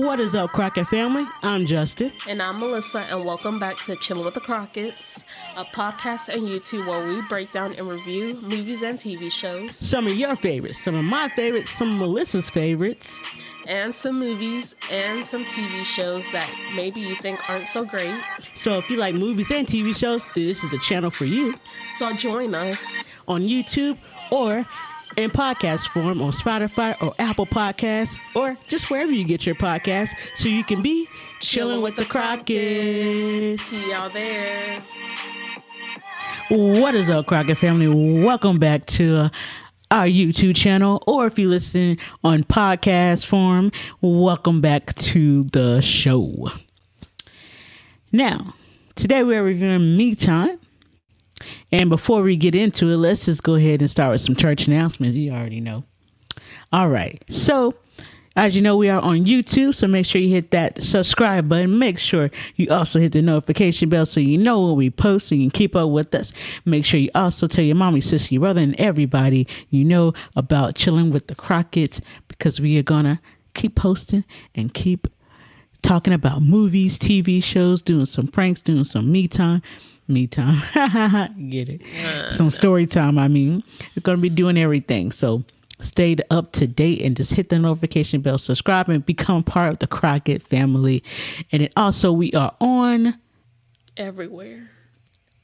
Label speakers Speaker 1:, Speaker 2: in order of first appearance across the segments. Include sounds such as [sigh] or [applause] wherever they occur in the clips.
Speaker 1: What is up, Crockett family? I'm Justin.
Speaker 2: And I'm Melisa, and welcome back to Chilling with the Crockett's, a podcast and YouTube where we break down and review movies and TV shows,
Speaker 1: Some of your favorites, some of my favorites, some of Melisa's favorites.
Speaker 2: and some movies and some TV shows that maybe you think aren't so great.
Speaker 1: So if you like movies and TV shows, this is the channel for you
Speaker 2: So join us.
Speaker 1: on YouTube or in podcast form on Spotify or Apple Podcasts or just wherever you get your podcasts so you can be chilling with the Crockett's.
Speaker 2: See y'all there.
Speaker 1: What is up, Crockett family? Welcome back to our YouTube channel, or if you listen on podcast form, welcome back to the show. Now, today we are reviewing Me Time. And before we get into it, let's just go ahead and start with some church announcements. You already know. All right. So, as you know, we are on YouTube, so make sure you hit that subscribe button. Make sure you also hit the notification bell so you know when we post and you keep up with us. Make sure you also tell your mommy, sister, your brother, and everybody you know about chilling with the Crockett's because we are gonna keep posting and keep talking about movies, TV shows, doing some pranks, doing some me time. Me time. [laughs] Get it? Some story time, I mean. We're going to be doing everything. So stay up to date and just hit the notification bell, subscribe, and become part of the Crockett family. And then also, we are on
Speaker 2: Everywhere.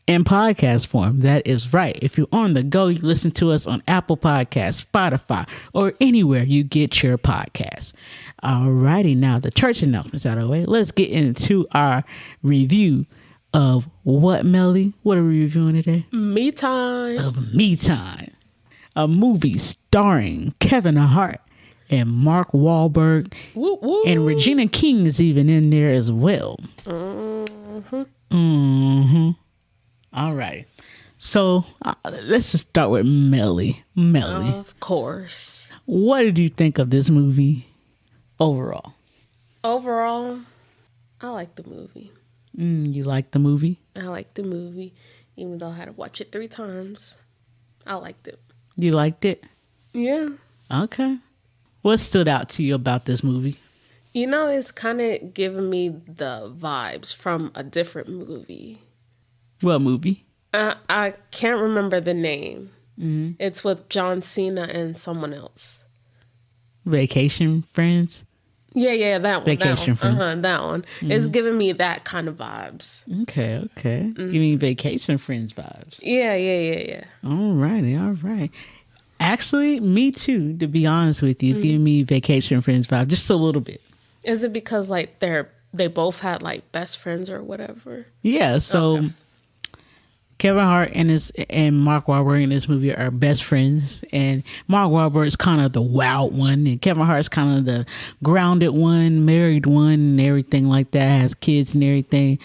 Speaker 1: In podcast form. That is right. If you're on the go, you listen to us on Apple Podcasts, Spotify, or anywhere you get your podcasts. Alrighty, now the church announcements out of the way. Let's get into our review of what, Melly? What are we reviewing today?
Speaker 2: Me time.
Speaker 1: Of Me Time, a movie starring Kevin Hart and Mark Wahlberg,
Speaker 2: Woo woo.
Speaker 1: and Regina King is even in there as well. Mm-hmm. All right. So uh, let's just start with Melly. Melly,
Speaker 2: of course.
Speaker 1: what did you think of this movie overall?
Speaker 2: Overall, I like the movie.
Speaker 1: Mm, you like the movie?
Speaker 2: I like the movie, even though I had to watch it three times. I liked it.
Speaker 1: You liked it?
Speaker 2: Yeah.
Speaker 1: Okay. What stood out to you about this movie?
Speaker 2: You know, it's kind of giving me the vibes from a different movie.
Speaker 1: What movie?
Speaker 2: I, I can't remember the name. Mm-hmm. It's with John Cena and someone else.
Speaker 1: Vacation Friends?
Speaker 2: Yeah, yeah, that one.
Speaker 1: Vacation
Speaker 2: that one.
Speaker 1: Friends.
Speaker 2: Uh-huh, that one. It's mm-hmm. giving me that kind of vibes.
Speaker 1: Okay, okay. Mm-hmm. Give me Vacation Friends vibes.
Speaker 2: Yeah, yeah, yeah, yeah.
Speaker 1: All righty, all right. Actually, me too, to be honest with you. It's giving me Vacation Friends vibe just a little bit.
Speaker 2: Is it because like they're they both had like best friends or whatever?
Speaker 1: Yeah, so
Speaker 2: Okay.
Speaker 1: Kevin Hart and his and Mark Wahlberg in this movie are best friends, and Mark Wahlberg is kind of the wild one, and Kevin Hart's kind of the grounded one, married one, and everything like that. Has kids and everything.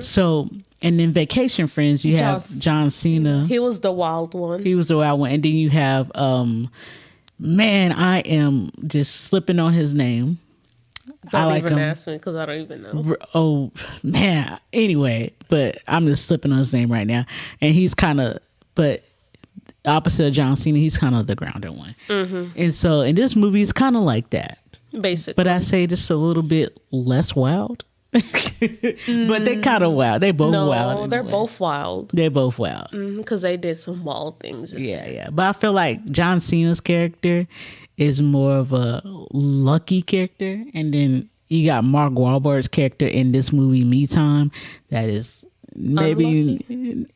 Speaker 1: So, and then Vacation Friends, you have
Speaker 2: John-
Speaker 1: John Cena.
Speaker 2: He was the wild one.
Speaker 1: He was the wild one, and then you have um, man, I am just slipping on his name.
Speaker 2: I don't
Speaker 1: I like
Speaker 2: even
Speaker 1: him.
Speaker 2: ask me because I don't even know.
Speaker 1: Oh man anyway but i'm just slipping on his name right now. And he's kind of but opposite of john cena he's kind of the grounded one.
Speaker 2: Mm-hmm.
Speaker 1: and so in this movie it's kind of like that.
Speaker 2: Basically,
Speaker 1: but i say just a little bit less wild. [laughs] But they kind of wild. They both
Speaker 2: no,
Speaker 1: wild
Speaker 2: they're both wild.
Speaker 1: They're both wild.
Speaker 2: Because they did some wild things.
Speaker 1: yeah yeah. But i feel like john cena's character is more of a lucky character and then you got mark Wahlberg's character in this movie me time that is maybe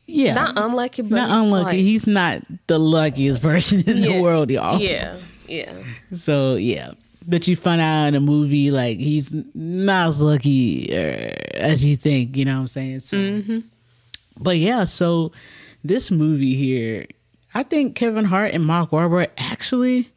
Speaker 1: yeah.
Speaker 2: Not unlucky, but
Speaker 1: not unlucky.
Speaker 2: like-
Speaker 1: he's not the luckiest person in
Speaker 2: Yeah,
Speaker 1: the world y'all.
Speaker 2: Yeah, yeah.
Speaker 1: so yeah. But you find out in a movie like he's not as lucky uh, as you think you know what i'm saying? So
Speaker 2: Mm-hmm.
Speaker 1: but yeah so this movie here i think kevin hart and mark Wahlberg actually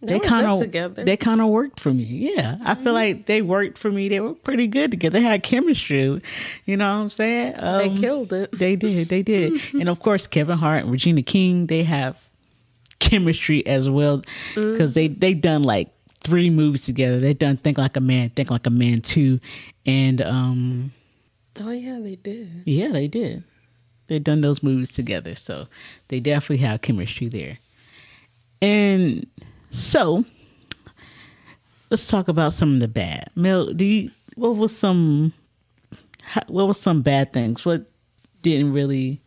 Speaker 2: They,
Speaker 1: they kind of.
Speaker 2: Mm-hmm.
Speaker 1: they kind of worked for me. Yeah, I feel like they worked for me. They were pretty good together. They had chemistry. You know what I'm saying?
Speaker 2: They
Speaker 1: Um,
Speaker 2: killed it.
Speaker 1: They did. They did. and of course, Kevin Hart and Regina King. They have chemistry as well
Speaker 2: Mm-hmm.
Speaker 1: because they they done like three movies together. They done Think Like a Man, Think Like a Man two, and um
Speaker 2: Oh yeah, they did.
Speaker 1: yeah, they did. They done those movies together, so they definitely have chemistry there. And so let's talk about some of the bad. Mel, do you what was some what was some bad things? What didn't really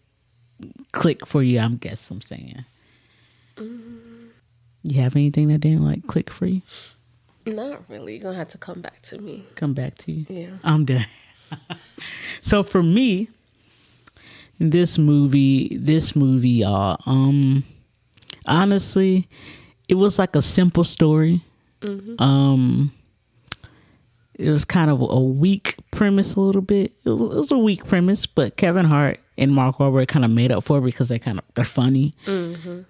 Speaker 1: click for you? I'm guess I'm saying. You have anything that didn't like click for you?
Speaker 2: Not really. You're gonna have to come back to me.
Speaker 1: Come back to you.
Speaker 2: Yeah.
Speaker 1: I'm done. [laughs] so for me, this movie, this movie, y'all, um, honestly, it was like a simple story. Um, it was kind of a weak premise, a little bit. It was, it was a weak premise, but Kevin Hart and Mark Wahlberg kind of made up for it because they kind of they're funny.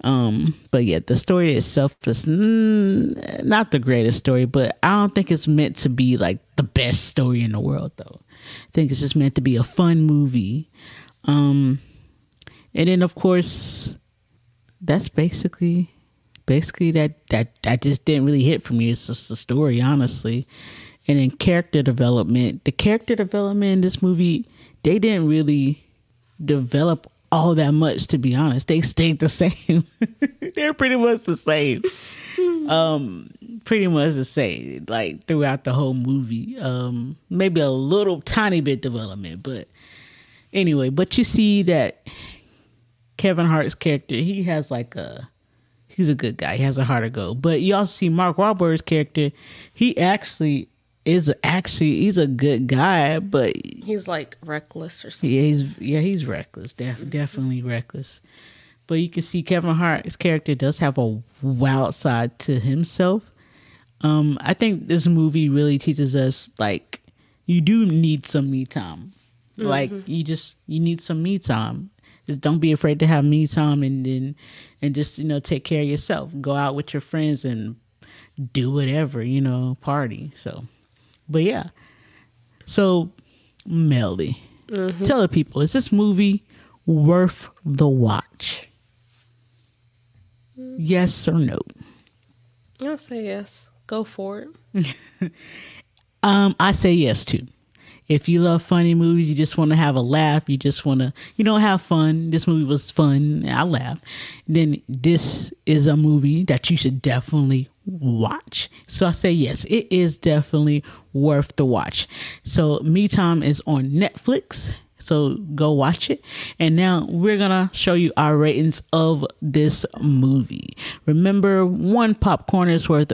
Speaker 1: Um, but yeah, the story itself is mm, not the greatest story, but I don't think it's meant to be like the best story in the world, though. I think it's just meant to be a fun movie. Um, and then of course, that's basically basically that that that just didn't really hit for me. It's just the story, honestly. And in character development, the character development in this movie, they didn't really develop all that much to be honest. They stayed the [laughs] same. They're pretty much the same. Um pretty much the same like throughout the whole movie. Um maybe a little tiny bit development, but anyway, but you see that Kevin Hart's character, he has like a he's a good guy. He has a heart of gold. But you also see Mark Wahlberg's character, he actually is actually he's a good guy, but
Speaker 2: He's like reckless or something.
Speaker 1: yeah, he's yeah, he's reckless. Def, definitely reckless. But you can see Kevin Hart's character does have a wild side to himself. Um, I think this movie really teaches us like you do need some me time. Like you just you need some me time. Just don't be afraid to have me time and then and just you know take care of yourself. Go out with your friends and do whatever you know party. So, but yeah. So, Melly, tell the people is this movie worth the watch? Yes or no?
Speaker 2: I'll say yes. Go for it. [laughs]
Speaker 1: Um, I say yes too. If you love funny movies, you just want to have a laugh, you just want to, you know, have fun. This movie was fun. I laughed. Then this is a movie that you should definitely watch. So I say yes, it is definitely worth the watch. So Me Time is on Netflix. So go watch it. And now we're going to show you our ratings of this movie. Remember, one popcorn is worth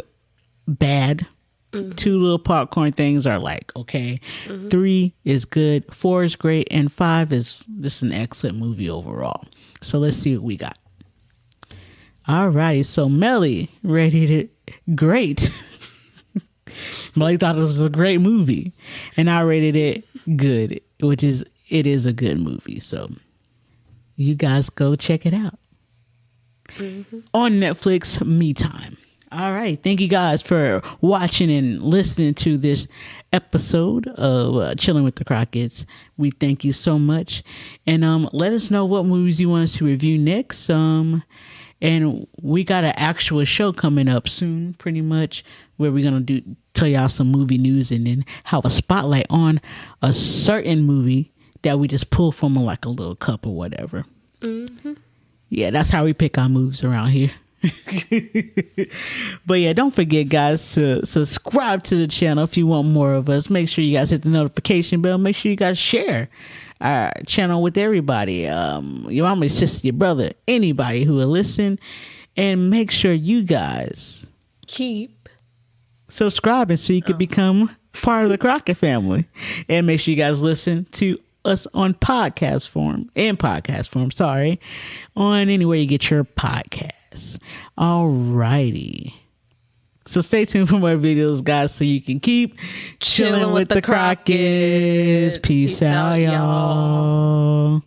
Speaker 1: bad. Mm-hmm. Two little popcorn things are like okay. Mm-hmm. Three is good. Four is great, and five is this is an excellent movie overall. So let's see what we got. All right, so Melly rated it great. [laughs] Melly thought it was a great movie, and I rated it good, which is it is a good movie. So you guys go check it out mm-hmm. on Netflix. Me time. All right. Thank you guys for watching and listening to this episode of uh, Chilling with the Crockett's. We thank you so much. And um, let us know what movies you want us to review next. Um, and we got an actual show coming up soon, pretty much, where we're gonna do tell y'all some movie news and then have a spotlight on a certain movie that we just pull from like a little cup or whatever. Yeah, that's how we pick our moves around here. [laughs] but yeah, don't forget, guys, to subscribe to the channel if you want more of us. Make sure you guys hit the notification bell. Make sure you guys share our channel with everybody. Um, your mama, your sister, your brother, anybody who will listen. And make sure you guys
Speaker 2: Keep.
Speaker 1: subscribing so you can become part of the Crockett family. And make sure you guys listen to us on podcast form, and podcast form, sorry, on anywhere you get your podcasts. All righty. So stay tuned for more videos, guys, so you can keep chilling, with, the Crockett's. Peace, out, y'all.